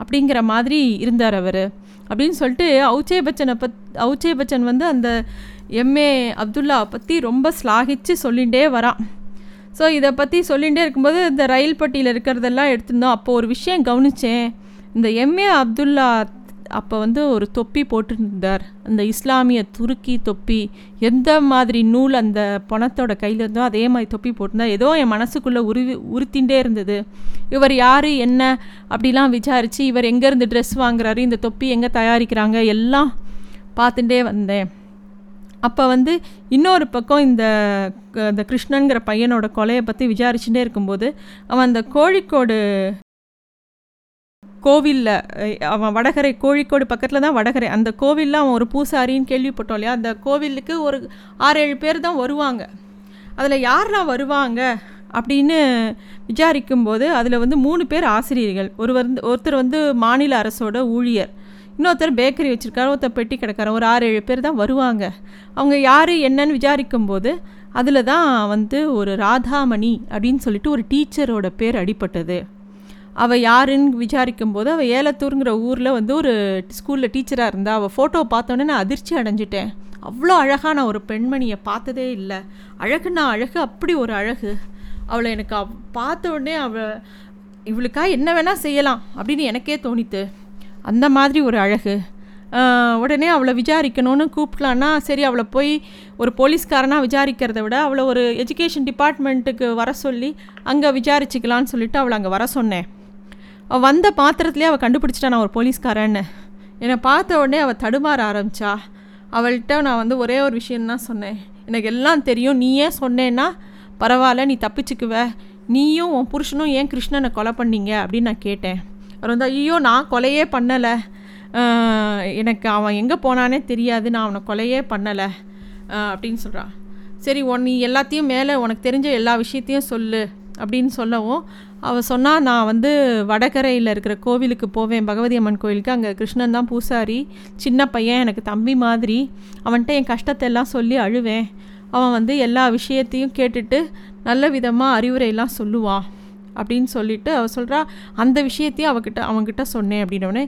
அப்படிங்கிற மாதிரி இருந்தார் அவர். அப்படின்னு சொல்லிட்டு அவுச்சே பச்சனை பத் அவுச்சே பச்சன் வந்து அந்த எம்ஏ அப்துல்லா பற்றி ரொம்ப ஸ்லாகிச்சு சொல்லிகிட்டே வரான். ஸோ இதை பற்றி சொல்லிகிட்டே இருக்கும்போது இந்த ரயில் பட்டியில் இருக்கிறதெல்லாம் எடுத்திருந்தோம். அப்போ ஒரு விஷயம் கவனித்தேன் இந்த எம்ஏ அப்துல்லா அப்போ வந்து ஒரு தொப்பி போட்டிருந்தார். அந்த இஸ்லாமிய துருக்கி தொப்பி எந்த மாதிரி நூல் அந்த பணத்தோட கையில் இருந்தோ அதே மாதிரி தொப்பி போட்டிருந்தா ஏதோ என் மனசுக்குள்ளே உருவி உறுத்தின்றே இருந்தது. இவர் யார் என்ன அப்படிலாம் விசாரித்து இவர் எங்கேருந்து ட்ரெஸ் வாங்குறாரு இந்த தொப்பி எங்கே தயாரிக்கிறாங்க எல்லாம் பார்த்துட்டே வந்தேன். அப்போ வந்து இன்னொரு பக்கம் இந்த இந்த கிருஷ்ணனுங்கிற பையனோட கொலையை பற்றி விசாரிச்சுட்டே இருக்கும்போது அவன் அந்த கோழிக்கோடு கோவிலில் அவன் வடகரை கோழிக்கோடு பக்கத்தில் தான் வடகரை. அந்த கோவிலில் அவன் ஒரு பூசாரின்னு கேள்விப்பட்டோம் இல்லையா? அந்த கோவிலுக்கு ஒரு ஆறு ஏழு பேர் தான் வருவாங்க. அதில் யாரெலாம் வருவாங்க அப்படின்னு விசாரிக்கும்போது அதில் வந்து மூணு பேர் ஆசிரியர்கள். ஒரு ஒருத்தர் வந்து மாநில அரசோட ஊழியர். இன்னொருத்தர் பேக்கரி வச்சுருக்காரு ஒருத்தர் பெட்டி கிடக்காரு ஒரு ஆறு ஏழு பேர் தான் வருவாங்க. அவங்க யார் என்னன்னு விசாரிக்கும்போது அதில் தான் வந்து ஒரு ராதாமணி அப்படின்னு சொல்லிட்டு ஒரு டீச்சரோட பேர் அடிப்பட்டது அவள் யாருன்னு விசாரிக்கும் போது அவள் ஏலத்தூருங்கிற ஊரில் வந்து ஒரு ஸ்கூலில் டீச்சராக இருந்தா அவள் ஃபோட்டோ பார்த்தோன்னே நான் அதிர்ச்சி அடைஞ்சிட்டேன். அவ்வளோ அழகான ஒரு பெண்மணியை பார்த்ததே இல்லை. அழகுன்னா அழகு அப்படி ஒரு அழகு. அவளை எனக்கு அவ் பார்த்த உடனே அவள் இவளுக்கா என்ன வேணால் செய்யலாம் அப்படின்னு எனக்கே தோணித்து. அந்த மாதிரி ஒரு அழகு. உடனே அவளை விசாரிக்கணும்னு கூப்பிடலான்னா சரி அவளை போய் ஒரு போலீஸ்காரனாக விசாரிக்கிறத விட அவளை ஒரு எஜுகேஷன் டிபார்ட்மெண்ட்டுக்கு வர சொல்லி அங்கே விசாரிச்சுக்கலான்னு சொல்லிட்டு அவளை அங்கே வர சொன்னேன். வந்த பாத்திரத்துலேயே அவள் கண்டுபிடிச்சிட்டா நான் ஒரு போலீஸ்காரன்னு. என்னை பார்த்த உடனே அவள் தடுமாற ஆரம்பித்தா அவள்கிட்ட நான் வந்து ஒரே ஒரு விஷயந்தான் சொன்னேன். எனக்கு எல்லாம் தெரியும் நீ ஏன் சொன்னேன்னா பரவாயில்ல நீ தப்பிச்சுக்குவ. நீயும் உன் புருஷனும் ஏன் கிருஷ்ணனை கொலை பண்ணீங்க? அப்படின்னு நான் கேட்டேன். அவர் வந்து ஐயோ நான் கொலையே பண்ணலை. எனக்கு அவன் எங்கே போனானே தெரியாது. நான் அவனை கொலையே பண்ணலை. அப்படின்னு சொல்கிறான் சரி உன் நீ எல்லாத்தையும் மேலே உனக்கு தெரிஞ்ச எல்லா விஷயத்தையும் சொல்லு. அப்படின்னு சொல்லவும் அவள் சொன்னால் நான் வந்து வடகரையில் இருக்கிற கோவிலுக்கு போவேன். பகவதி அம்மன் கோவிலுக்கு அங்கே கிருஷ்ணன் தான் பூசாரி. சின்ன பையன் எனக்கு தம்பி மாதிரி. அவன்கிட்ட என் கஷ்டத்தை எல்லாம் சொல்லி அழுவேன். அவன் வந்து எல்லா விஷயத்தையும் கேட்டுட்டு நல்ல விதமாக அறிவுரையெல்லாம் சொல்லுவான் அப்படின்னு சொல்லிட்டு அவள் சொல்கிறா அந்த விஷயத்தையும் அவகிட்ட அவங்ககிட்ட சொன்னேன். அப்படின்னோடனே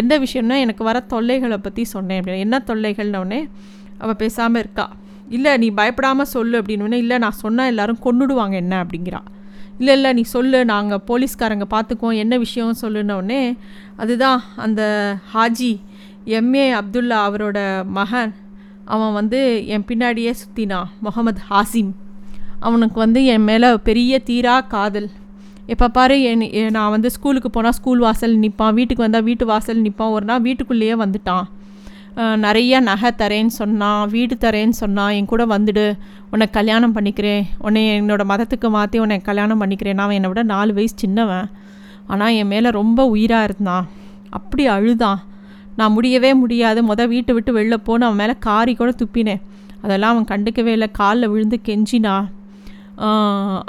எந்த விஷயம்னா எனக்கு வர தொல்லைகளை பற்றி சொன்னேன். அப்படின்னு என்ன தொல்லைகள்னோடனே அவள் பேசாமல் இருக்கா. இல்லை நீ பயப்படாமல் சொல்லு. அப்படின்னோடனே இல்லை நான் சொன்னால் எல்லோரும் கொண்டுடுவாங்க என்ன? அப்படிங்கிறா. இல்லை இல்லை நீ சொல்லு நாங்கள் போலீஸ்காரங்க பார்த்துக்குவோம் என்ன விஷயம் சொல்லுனோடனே அதுதான் அந்த ஹாஜி எம்ஏ அப்துல்லா அவரோட மகன். அவன் வந்து என் பின்னாடியே சுற்றினான் முகமது ஹாசிம். அவனுக்கு வந்து என் மேலே பெரிய தீரா காதல். எப்போ பாரு என் நான் வந்து ஸ்கூலுக்கு போனால் ஸ்கூல் வாசல் நிற்பான் வீட்டுக்கு வந்தால் வீட்டு வாசல் நிற்பான் ஒரு நாள் வீட்டுக்குள்ளேயே வந்துட்டான். நிறைய நகை தரேன்னு சொன்னான் வீடு தரேன்னு சொன்னான் என் கூட வந்துடு. உன்னை கல்யாணம் பண்ணிக்கிறேன். உன்னை என்னோடய மதத்துக்கு மாற்றி உன்னை கல்யாணம் பண்ணிக்கிறேன். நான் என்னை விட நாலு வயசு சின்னவன். ஆனால் என் மேலே ரொம்ப உயிராக இருந்தான். அப்படி அழுதான். நான் முடியவே முடியாது. மொதல் வீட்டை விட்டு வெளில போன்னு அவன் மேலே காரி கூட துப்பினேன். அதெல்லாம் அவன் கண்டுக்கவே இல்லை. காலில் விழுந்து கெஞ்சினா.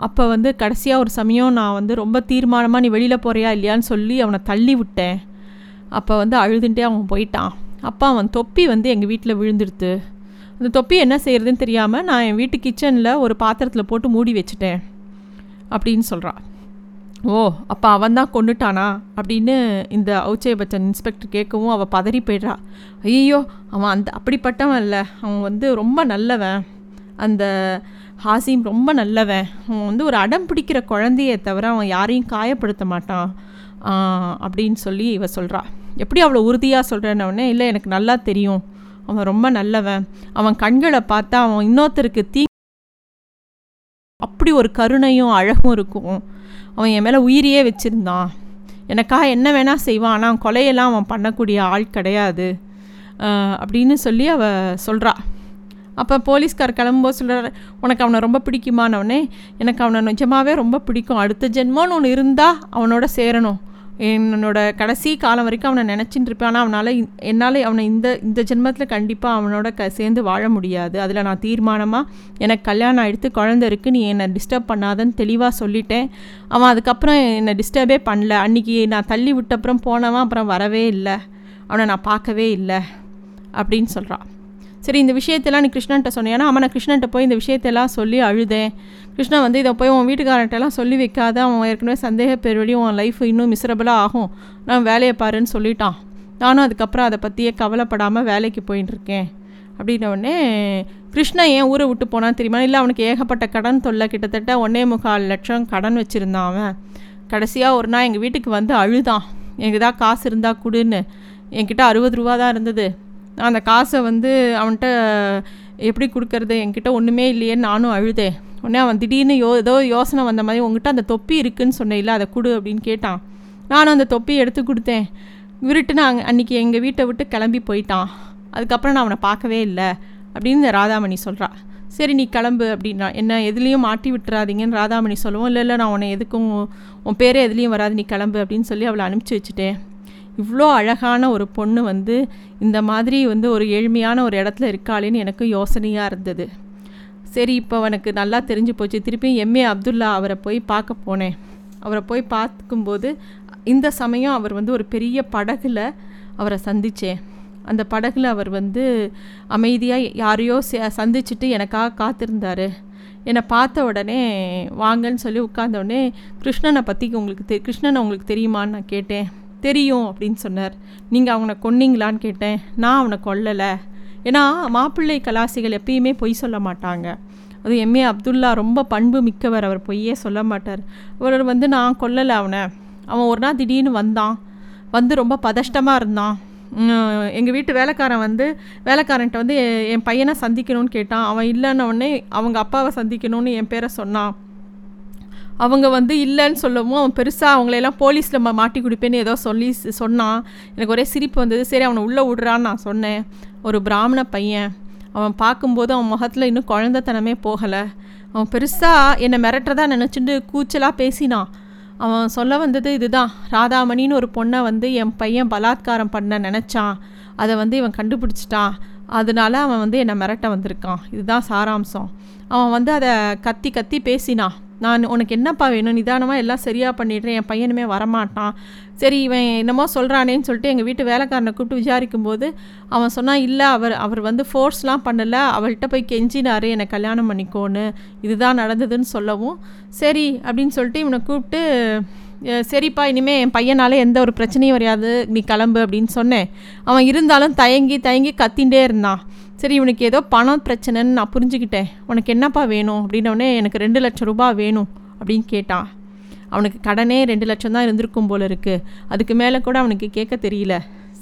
அப்போ வந்து கடைசியாக ஒரு சமயம் நான் வந்து ரொம்ப தீர்மானமாக நீ வெளியில் போகிறியா இல்லையான்னு சொல்லி அவனை தள்ளி விட்டேன். அப்போ வந்து அழுதுன்ட்டே அவன் போயிட்டான். அப்பா அவன் தொப்பி வந்து எங்கள் வீட்டில் விழுந்துடுது அந்த தொப்பி என்ன செய்கிறதுன்னு தெரியாமல் நான் என் வீட்டு கிச்சனில் ஒரு பாத்திரத்தில் போட்டு மூடி வச்சுட்டேன் அப்படின்னு சொல்கிறான் ஓ அப்போ அவன் தான் கொண்டுட்டானா அப்படின்னு இந்த அவுச்சய பச்சன் இன்ஸ்பெக்டர் கேட்கவும் அவள் பதறி போய்ட்றா. ஐயோ அவன் அந்த அப்படிப்பட்டவன் இல்லை. அவன் வந்து ரொம்ப நல்லவன். அந்த ஹாசிம் ரொம்ப நல்லவன். அவன் வந்து ஒரு அடம் பிடிக்கிற குழந்தையை தவிர அவன் யாரையும் காயப்படுத்த மாட்டான். அப்படின்னு சொல்லி இவ சொல்கிறா எப்படி அவ்வளோ உறுதியாக சொல்கிறேன்னொடனே இல்லை எனக்கு நல்லா தெரியும். அவன் ரொம்ப நல்லவன். அவன் கண்களை பார்த்தா அவன் இன்னொருத்தருக்கு தீ அப்படி ஒரு கருணையும் அழகும் இருக்கும். அவன் என் மேலே உயிரியே வச்சுருந்தான். எனக்காக என்ன வேணால் செய்வான் ஆனால் கொலையெல்லாம் அவன் பண்ணக்கூடிய ஆள் கிடையாது. அப்படின்னு சொல்லி அவள் சொல்கிறா அப்போ போலீஸ்கார் கிளம்பும்போது சொல்கிறார் உனக்கு அவனை ரொம்ப பிடிக்குமானவனே எனக்கு அவனை நிஜமாகவே ரொம்ப பிடிக்கும். அடுத்த ஜென்மோன்னு ஒன்று இருந்தால் அவனோட சேரணும். என்னோட கடைசி காலம் வரைக்கும் அவனை நினச்சிட்டு இருப்பேன். ஆனால் அவனால் என்னால் அவனை இந்த இந்த ஜென்மத்தில் கண்டிப்பாக அவனோட க சேர்ந்து வாழ முடியாது. அதில் நான் தீர்மானமாக எனக்கு கல்யாணம் ஆகிடுத்து குழந்த இருக்குது நீ என்னை டிஸ்டர்ப் பண்ணாதன்னு தெளிவாக சொல்லிட்டேன். அவன் அதுக்கப்புறம் என்னை டிஸ்டர்பே பண்ணல. அன்றைக்கி நான் தள்ளி விட்டப்புறம் போனவன் அப்புறம் வரவே இல்லை. அவனை நான் பார்க்கவே இல்லை. அப்படின்னு சொல்கிறான் சரி இந்த விஷயத்தெல்லாம் நீ கிருஷ்ணன்ட்ட சொன்னியானா நான் கிருஷ்ணன்ட்ட போய் இந்த விஷயத்தெல்லாம் சொல்லி அழுதேன். கிருஷ்ணா வந்து இதை போய் உன் வீட்டுக்காரன்ட்டெல்லாம் சொல்லி வைக்காத. அவன் ஏற்கனவே சந்தேக பேர் உன் லைஃப் இன்னும் மிஸ்ரபிளாக ஆகும். நான் வேலையை பாருன்னு சொல்லிட்டான். நானும் அதுக்கப்புறம் அதை பற்றியே கவலைப்படாமல் வேலைக்கு போயின்னு இருக்கேன் அப்படின்னோடனே கிருஷ்ணன் ஏன் ஊரை விட்டு போனான்னு தெரியுமா? இல்லை அவனுக்கு ஏகப்பட்ட கடன் தொல்லை கிட்டத்தட்ட ஒன்றே முக்கால் லட்சம் கடன் வச்சுருந்தான் அவன். கடைசியாக ஒரு நாள் எங்கள் வீட்டுக்கு வந்து அழுதான். எங்கள் ஏதாவது காசு இருந்தால் கொடுன்னு. என்கிட்ட அறுபது ரூபா தான் இருந்தது. அந்த காசை வந்து அவன்கிட்ட எப்படி கொடுக்கறது? என்கிட்ட ஒன்றுமே இல்லையேன்னு நானும் அழுதேன். உடனே அவன் திடீர்னு யோ ஏதோ யோசனை வந்த மாதிரி உங்ககிட்ட அந்த தொப்பி இருக்குன்னு சொன்னேன் அதை கொடு அப்படின்னு கேட்டான். நானும் அந்த தொப்பியை எடுத்து கொடுத்தேன். விருட்டு நான் அன்றைக்கி எங்கள் வீட்டை விட்டு கிளம்பி போயிட்டான். அதுக்கப்புறம் நான் அவனை பார்க்கவே இல்லை அப்படின்னு இந்த ராதாமணி சொல்கிறா சரி நீ கிளம்பு அப்படின்னா என்ன எதுலேயும் மாட்டி விட்டுறாதீங்கன்னு ராதாமணி சொல்லுவோம். இல்லை இல்லை நான் உன்னை எதுக்கும் உன் பேரே எதுலேயும் வராது நீ கிளம்பு அப்படின்னு சொல்லி அவளை அனுப்பிச்சி வச்சுட்டேன். இவ்வளோ அழகான ஒரு பொண்ணு வந்து இந்த மாதிரி வந்து ஒரு ஏழ்மையான ஒரு இடத்துல இருக்காளேன்னு எனக்கு யோசனையாக இருந்தது. சரி இப்போ அவனுக்கு நல்லா தெரிஞ்சு போச்சு. திருப்பியும் எம்ஏ அப்துல்லா அவரை போய் பார்க்க போனேன். அவரை போய் பார்க்கும்போது இந்த சமயம் அவர் வந்து ஒரு பெரிய படகுல அவரை சந்தித்தேன் அந்த படகுல அவர் வந்து அமைதியாக யாரையோ சந்திச்சுட்டு எனக்காக காத்திருந்தார். என்னை பார்த்த உடனே வாங்கன்னு சொல்லி உட்கார்ந்த உடனே கிருஷ்ணனை பற்றி உங்களுக்கு தெ கிருஷ்ணனை உங்களுக்கு தெரியுமான்னு நான் கேட்டேன். தெரியும் அப்படின்னு சொன்னார். நீங்கள் அவனை கொன்னீங்களான்னு கேட்டேன். நான் அவனை கொல்லலை. ஏன்னா மாப்பிள்ளை கலாசிகள் எப்பயுமே பொய் சொல்ல மாட்டாங்க. அது எம்ஏ அப்துல்லா ரொம்ப பண்பு மிக்கவர். அவர் பொய்யே சொல்ல மாட்டார். அவர் வந்து நான் கொல்லலை அவனை. அவன் ஒரு நாள் திடீர்னு வந்தான். வந்து ரொம்ப பதஷ்டமாக இருந்தான். எங்கள் வீட்டு வேலைக்காரன் வந்து வேலைக்காரன்ட்ட வந்து என் பையனை சந்திக்கணும்னு கேட்டான். அவன் இல்லைன்ன உடனே அவங்க அப்பாவை சந்திக்கணும்னு என் பேரை சொன்னான். அவங்க வந்து இல்லைன்னு சொல்லவும் அவன் பெருசாக அவங்களையெல்லாம் போலீஸில் மாட்டி கொடுப்பேன்னு ஏதோ சொல்லி சொன்னான். எனக்கு ஒரே சிரிப்பு வந்தது. சரி அவனை உள்ளே விடுறான்னு நான் சொன்னேன். ஒரு பிராமண பையன். அவன் பார்க்கும்போது அவன் முகத்தில் இன்னும் குழந்தைத்தனமே போகலை. அவன் பெருசாக என்னை மிரட்டுறதா நினச்சிட்டு கூச்சலாக பேசினான். அவன் சொல்ல வந்தது இதுதான். ராதாமணின்னு ஒரு பொண்ணை வந்து என் பையன் பலாத்காரம் பண்ண நினச்சான். அதை வந்து இவன் கண்டுபிடிச்சிட்டான். அதனால அவன் வந்து என்னை மிரட்ட வந்திருக்கான். இதுதான் சாராம்சம். அவன் வந்து அதை கத்தி கத்தி பேசினான் நான் உனக்கு என்னப்பா வேணும்? நிதானமாக எல்லாம் சரியாக பண்ணிடுறேன். என் பையனுமே வரமாட்டான். சரி இவன் என்னமோ சொல்கிறானேன்னு சொல்லிட்டு எங்கள் வீட்டு வேலைக்காரனை கூப்பிட்டு விசாரிக்கும்போது அவன் சொன்னான் இல்லை அவர் அவர் வந்து ஃபோர்ஸ்லாம் பண்ணலை. அவள்கிட்ட போய் கெஞ்சினாரு. என்னை கல்யாணம் பண்ணிக்கோன்னு. இதுதான் நடந்ததுன்னு சொல்லவும். சரி அப்படின்னு சொல்லிட்டு இவனை கூப்பிட்டு சரிப்பா இனிமேல் என் பையனால் எந்த ஒரு பிரச்சனையும் வரையாது நீ கிளம்பு அப்படின்னு சொன்னேன். அவன் இருந்தாலும் தயங்கி தயங்கி கத்தின்ண்டே இருந்தான். சரி இவனுக்கு ஏதோ பணம் பிரச்சனைன்னு நான் புரிஞ்சுக்கிட்டேன். உனக்கு என்னப்பா வேணும்? அப்படின்னோடனே எனக்கு ரெண்டு லட்சம் ரூபாய் வேணும் அப்படின்னு கேட்டான். அவனுக்கு கடனே ரெண்டு லட்சம் தான் இருந்திருக்கும் போல இருக்குது அதுக்கு மேலே கூட அவனுக்கு கேட்க தெரியல.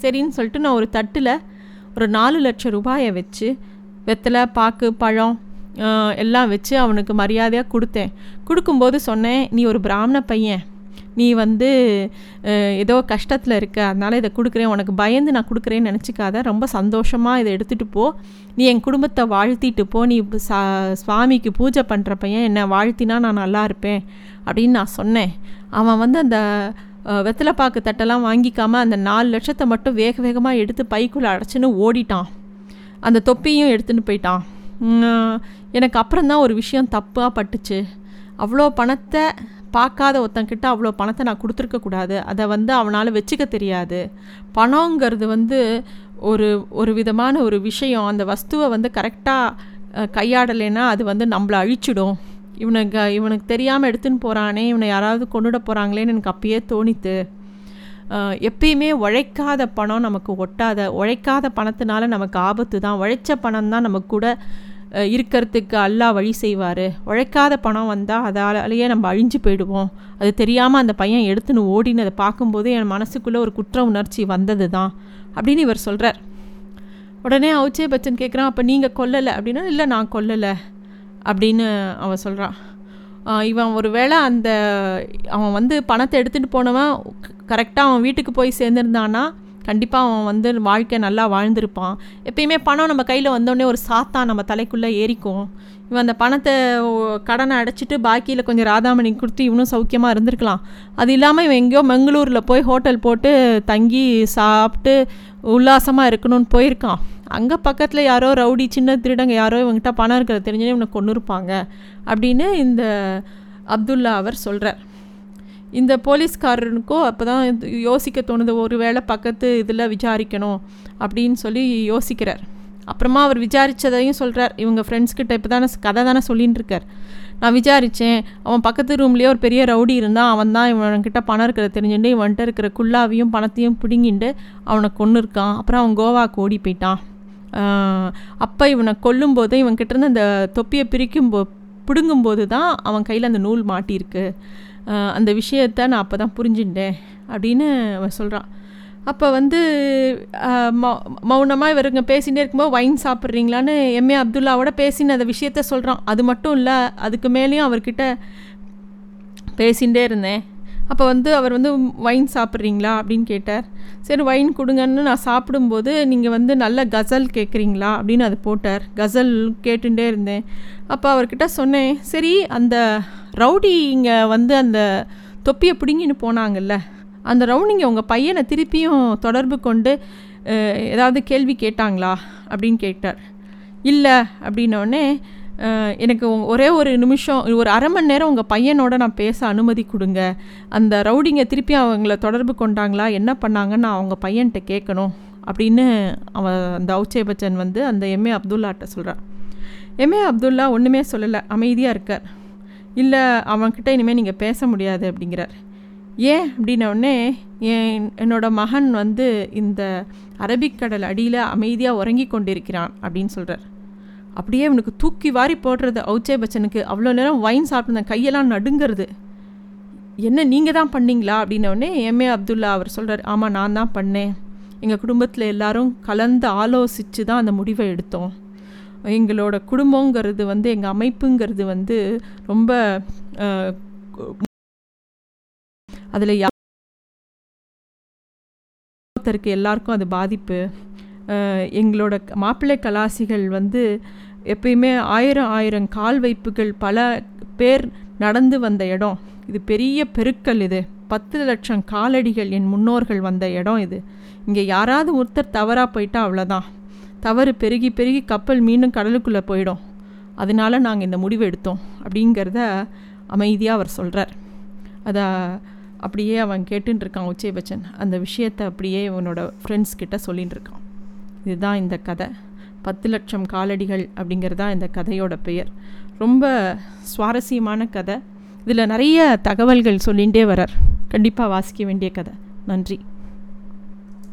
சரின்னு சொல்லிட்டு நான் ஒரு தட்டில் ஒரு நாலு லட்சம் ரூபாயை வச்சு வெத்தலை பாக்கு பழம் எல்லாம் வச்சு அவனுக்கு மரியாதையாக கொடுத்தேன். கொடுக்கும்போது சொன்னேன் நீ ஒரு பிராமண பையன். நீ வந்து ஏதோ கஷ்டத்தில் இருக்க அதனால் இதை கொடுக்குறேன் உனக்கு பயந்து நான் கொடுக்குறேன்னு நினச்சிக்காத ரொம்ப சந்தோஷமாக இதை எடுத்துகிட்டு போ. நீ என் குடும்பத்தை வாழ்த்திட்டு போ. நீ சா சுவாமிக்கு பூஜை பண்ணுற பையன் என்னை வாழ்த்தினா நான் நல்லா இருப்பேன் அப்படின்னு நான் சொன்னேன். அவன் வந்து அந்த வெத்தலைப்பாக்கு தட்டெல்லாம் வாங்கிக்காமல் அந்த நாலு லட்சத்தை மட்டும் வேக வேகமாக எடுத்து பைக்குள்ளே அடைச்சின்னு ஓடிட்டான். அந்த தொப்பியும் எடுத்துன்னு போயிட்டான். எனக்கு அப்புறம் தான் ஒரு விஷயம் தப்பாக பட்டுச்சு. அவ்வளோ பணத்தை பார்க்காத ஒருத்தங்கிட்ட அவ்வளோ பணத்தை நான் கொடுத்துருக்கக்கூடாது அதை வந்து அவனால் வச்சுக்க தெரியாது. பணங்கிறது வந்து ஒரு ஒரு விதமான ஒரு விஷயம். அந்த வஸ்துவை வந்து கரெக்டாக கையாடலைன்னா அது வந்து நம்மளை அழிச்சிடும். இவனுக்கு இவனுக்கு தெரியாமல் எடுத்துன்னு போகிறானே இவனை யாராவது கொண்டுட போகிறாங்களேன்னு எனக்கு அப்பயே தோணித்து. எப்பயுமே உழைக்காத பணம் நமக்கு ஒட்டாத உழைக்காத பணத்தினால நமக்கு ஆபத்து தான் உழைச்ச பணம் தான் நமக்கு கூட இருக்கிறதுக்கு அல்லா வழி செய்வார். உழைக்காத பணம் வந்தால் அதாலேயே நம்ம அழிஞ்சு போயிடுவோம். அது தெரியாமல் அந்த பையன் எடுத்துன்னு ஓடினதை பார்க்கும்போது என் மனசுக்குள்ளே ஒரு குற்ற உணர்ச்சி வந்தது தான் அப்படின்னு இவர் சொல்கிறார் உடனே அவுச்சே பச்சன் கேட்குறான் அப்போ நீங்கள் கொல்லலை? அப்படின்னா இல்லை நான் கொல்லலை. அப்படின்னு அவன் சொல்கிறான் இவன் ஒரு வேளை அந்த அவன் வந்து பணத்தை எடுத்துகிட்டு போனவன் கரெக்டாக அவன் வீட்டுக்கு போய் சேர்ந்துருந்தான்னா கண்டிப்பாக அவன் வந்து வாழ்க்கை நல்லா வாழ்ந்திருப்பான். எப்பயுமே பணம் நம்ம கையில் வந்தோடனே ஒரு சாத்தான் நம்ம தலைக்குள்ளே ஏறிக்கும். இவன் அந்த பணத்தை கடனை அடைச்சிட்டு பாக்கியில் கொஞ்சம் ராதாமணி கொடுத்து இவனும் சௌக்கியமாக இருந்திருக்கலாம். அது இல்லாமல் இவன் எங்கேயோ மங்களூரில் போய் ஹோட்டல் போட்டு தங்கி சாப்பிட்டு உல்லாசமாக இருக்கணும்னு போயிருக்கான். அங்கே பக்கத்தில் யாரோ ரவுடி சின்ன திருடங்க யாரோ இவங்ககிட்ட பணம் இருக்கிறத தெரிஞ்சுன்னு இவனை கொண்டு இருப்பாங்க அப்படின்னு இந்த அப்துல்லா அவர் சொல்கிறார் இந்த போலீஸ்காரனுக்கோ அப்போ தான் யோசிக்க தோணுது ஒரு வேளை பக்கத்து இதில் விசாரிக்கணும் அப்படின்னு சொல்லி யோசிக்கிறார். அப்புறமா அவர் விசாரித்ததையும் சொல்கிறார் இவங்க ஃப்ரெண்ட்ஸ்கிட்ட இப்போ தானே கதை தானே சொல்லின்னு இருக்கார். நான் விசாரித்தேன் அவன் பக்கத்து ரூம்லேயே ஒரு பெரிய ரவுடி இருந்தான். அவன் தான் இவன்கிட்ட பணம் இருக்கிறத தெரிஞ்சுட்டு இவன்கிட்ட இருக்கிற குல்லாவையும் பணத்தையும் பிடுங்கிட்டு அவனை கொன்று இருக்கான் அப்புறம் அவன் கோவாக்கு ஓடி போயிட்டான். அப்போ இவனை கொல்லும்போது இவன்கிட்ட இருந்து அந்த தொப்பியை பிரிக்கும் போ பிடுங்கும்போது தான் அவன் கையில் அந்த நூல் மாட்டியிருக்கு. அந்த விஷயத்த நான் அப்போ தான் புரிஞ்சுட்டேன் அப்படின்னு அவன் சொல்கிறான் அப்போ வந்து மௌனமாக இவருங்க பேசிகிட்டே இருக்கும்போது வைன் சாப்பிட்றீங்களான்னு எம்ஏ அப்துல்லாவோட பேசின அந்த விஷயத்த சொல்கிறான் அது மட்டும் இல்லை அதுக்கு மேலேயும் அவர்கிட்ட பேசிகிட்டே இருந்தேன். அப்போ வந்து அவர் வந்து வைன் சாப்பிட்றீங்களா? அப்படின்னு கேட்டார். சரி வைன் கொடுங்கன்னு நான் சாப்பிடும்போது நீங்கள் வந்து நல்ல கசல் கேட்குறீங்களா அப்படின்னு அது போட்டார். கசல் கேட்டுகிட்டே இருந்தேன். அப்போ அவர்கிட்ட சொன்னேன் சரி அந்த ரவுடி இங்கே வந்து அந்த தொப்பியை பிடுங்கின்னு போனாங்கல்ல அந்த ரவுடிங்க உங்கள் பையனை திருப்பியும் தொடர்பு கொண்டு ஏதாவது கேள்வி கேட்டாங்களா அப்படின்னு கேட்டார். இல்லை அப்படின்னோடனே எனக்கு ஒரே ஒரு நிமிஷம் ஒரு அரை மணி நேரம் உங்கள் பையனோட நான் பேச அனுமதி கொடுங்க. அந்த ரவுடிங்க திருப்பி அவங்கள தொடர்பு கொண்டாங்களா என்ன பண்ணாங்கன்னு நான் அவங்க பையன்கிட்ட கேட்கணும் அப்படின்னு அவன் அந்த அவுச்சே பச்சன் வந்து அந்த எம்ஏ அப்துல்லாட்ட சொல்கிறான் எம்ஏ அப்துல்லா ஒன்றுமே சொல்லலை அமைதியாக இருக்கார். இல்லை அவன்கிட்ட இனிமேல் நீங்கள் பேச முடியாது அப்படிங்கிறார். ஏன்? அப்படின்னோடனே என் என்னோட மகன் வந்து இந்த அரபிக்கடல் அடியில் அமைதியாக உறங்கி கொண்டிருக்கிறான் அப்படின்னு சொல்கிறார் அப்படியே அவனுக்கு தூக்கி வாரி போடுறது அவுச்சே பச்சனுக்கு அவ்வளோ நேரம் வைன் சாப்பிட்ருந்தேன் கையெல்லாம் நடுங்கிறது. என்ன நீங்கள் தான் பண்ணீங்களா? அப்படின்ன உடனே எம்ஏ அப்துல்லா அவர் சொல்கிறார் ஆமாம் நான் தான் பண்ணேன். எங்கள் குடும்பத்தில் எல்லாரும் கலந்து ஆலோசித்து தான் அந்த முடிவை எடுத்தோம். எங்களோட குடும்பங்கிறது வந்து எங்கள் அமைப்புங்கிறது வந்து ரொம்ப அதில் ஒருத்தருக்கு எல்லாருக்கும் அது பாதிப்பு. எங்களோட மாப்பிள்ளை கலாசிகள் வந்து எப்பயுமே ஆயிரம் ஆயிரம் கால் வைப்புகள் பல பேர் நடந்து வந்த இடம். இது பெரிய பெருக்கல் இது. பத்து லட்சம் காலடிகள் என் முன்னோர்கள் வந்த இடம் இது. இங்கே யாராவது ஒருத்தர் தவறாக போயிட்டா அவ்வளோதான் தவறு பெருகி பெருகி கப்பல் மீண்டும் கடலுக்குள்ளே போயிடும். அதனால நாங்கள் இந்த முடிவு எடுத்தோம் அப்படிங்கிறத அமைதியாக அவர் சொல்கிறார் அதை அப்படியே அவன் கேட்டுன்னு இருக்கான் உச்சேபச்சன் அந்த விஷயத்தை அப்படியே இவனோட ஃப்ரெண்ட்ஸ் கிட்ட சொல்லின்னு இருக்கான். இதுதான் இந்த கதை. பத்து லட்சம் காலடிகள் அப்படிங்கிறது தான் இந்த கதையோட பெயர். ரொம்ப சுவாரஸ்யமான கதை. இதில் நிறைய தகவல்கள் சொல்லிகிட்டே வரார் கண்டிப்பாக வாசிக்க வேண்டிய கதை. நன்றி.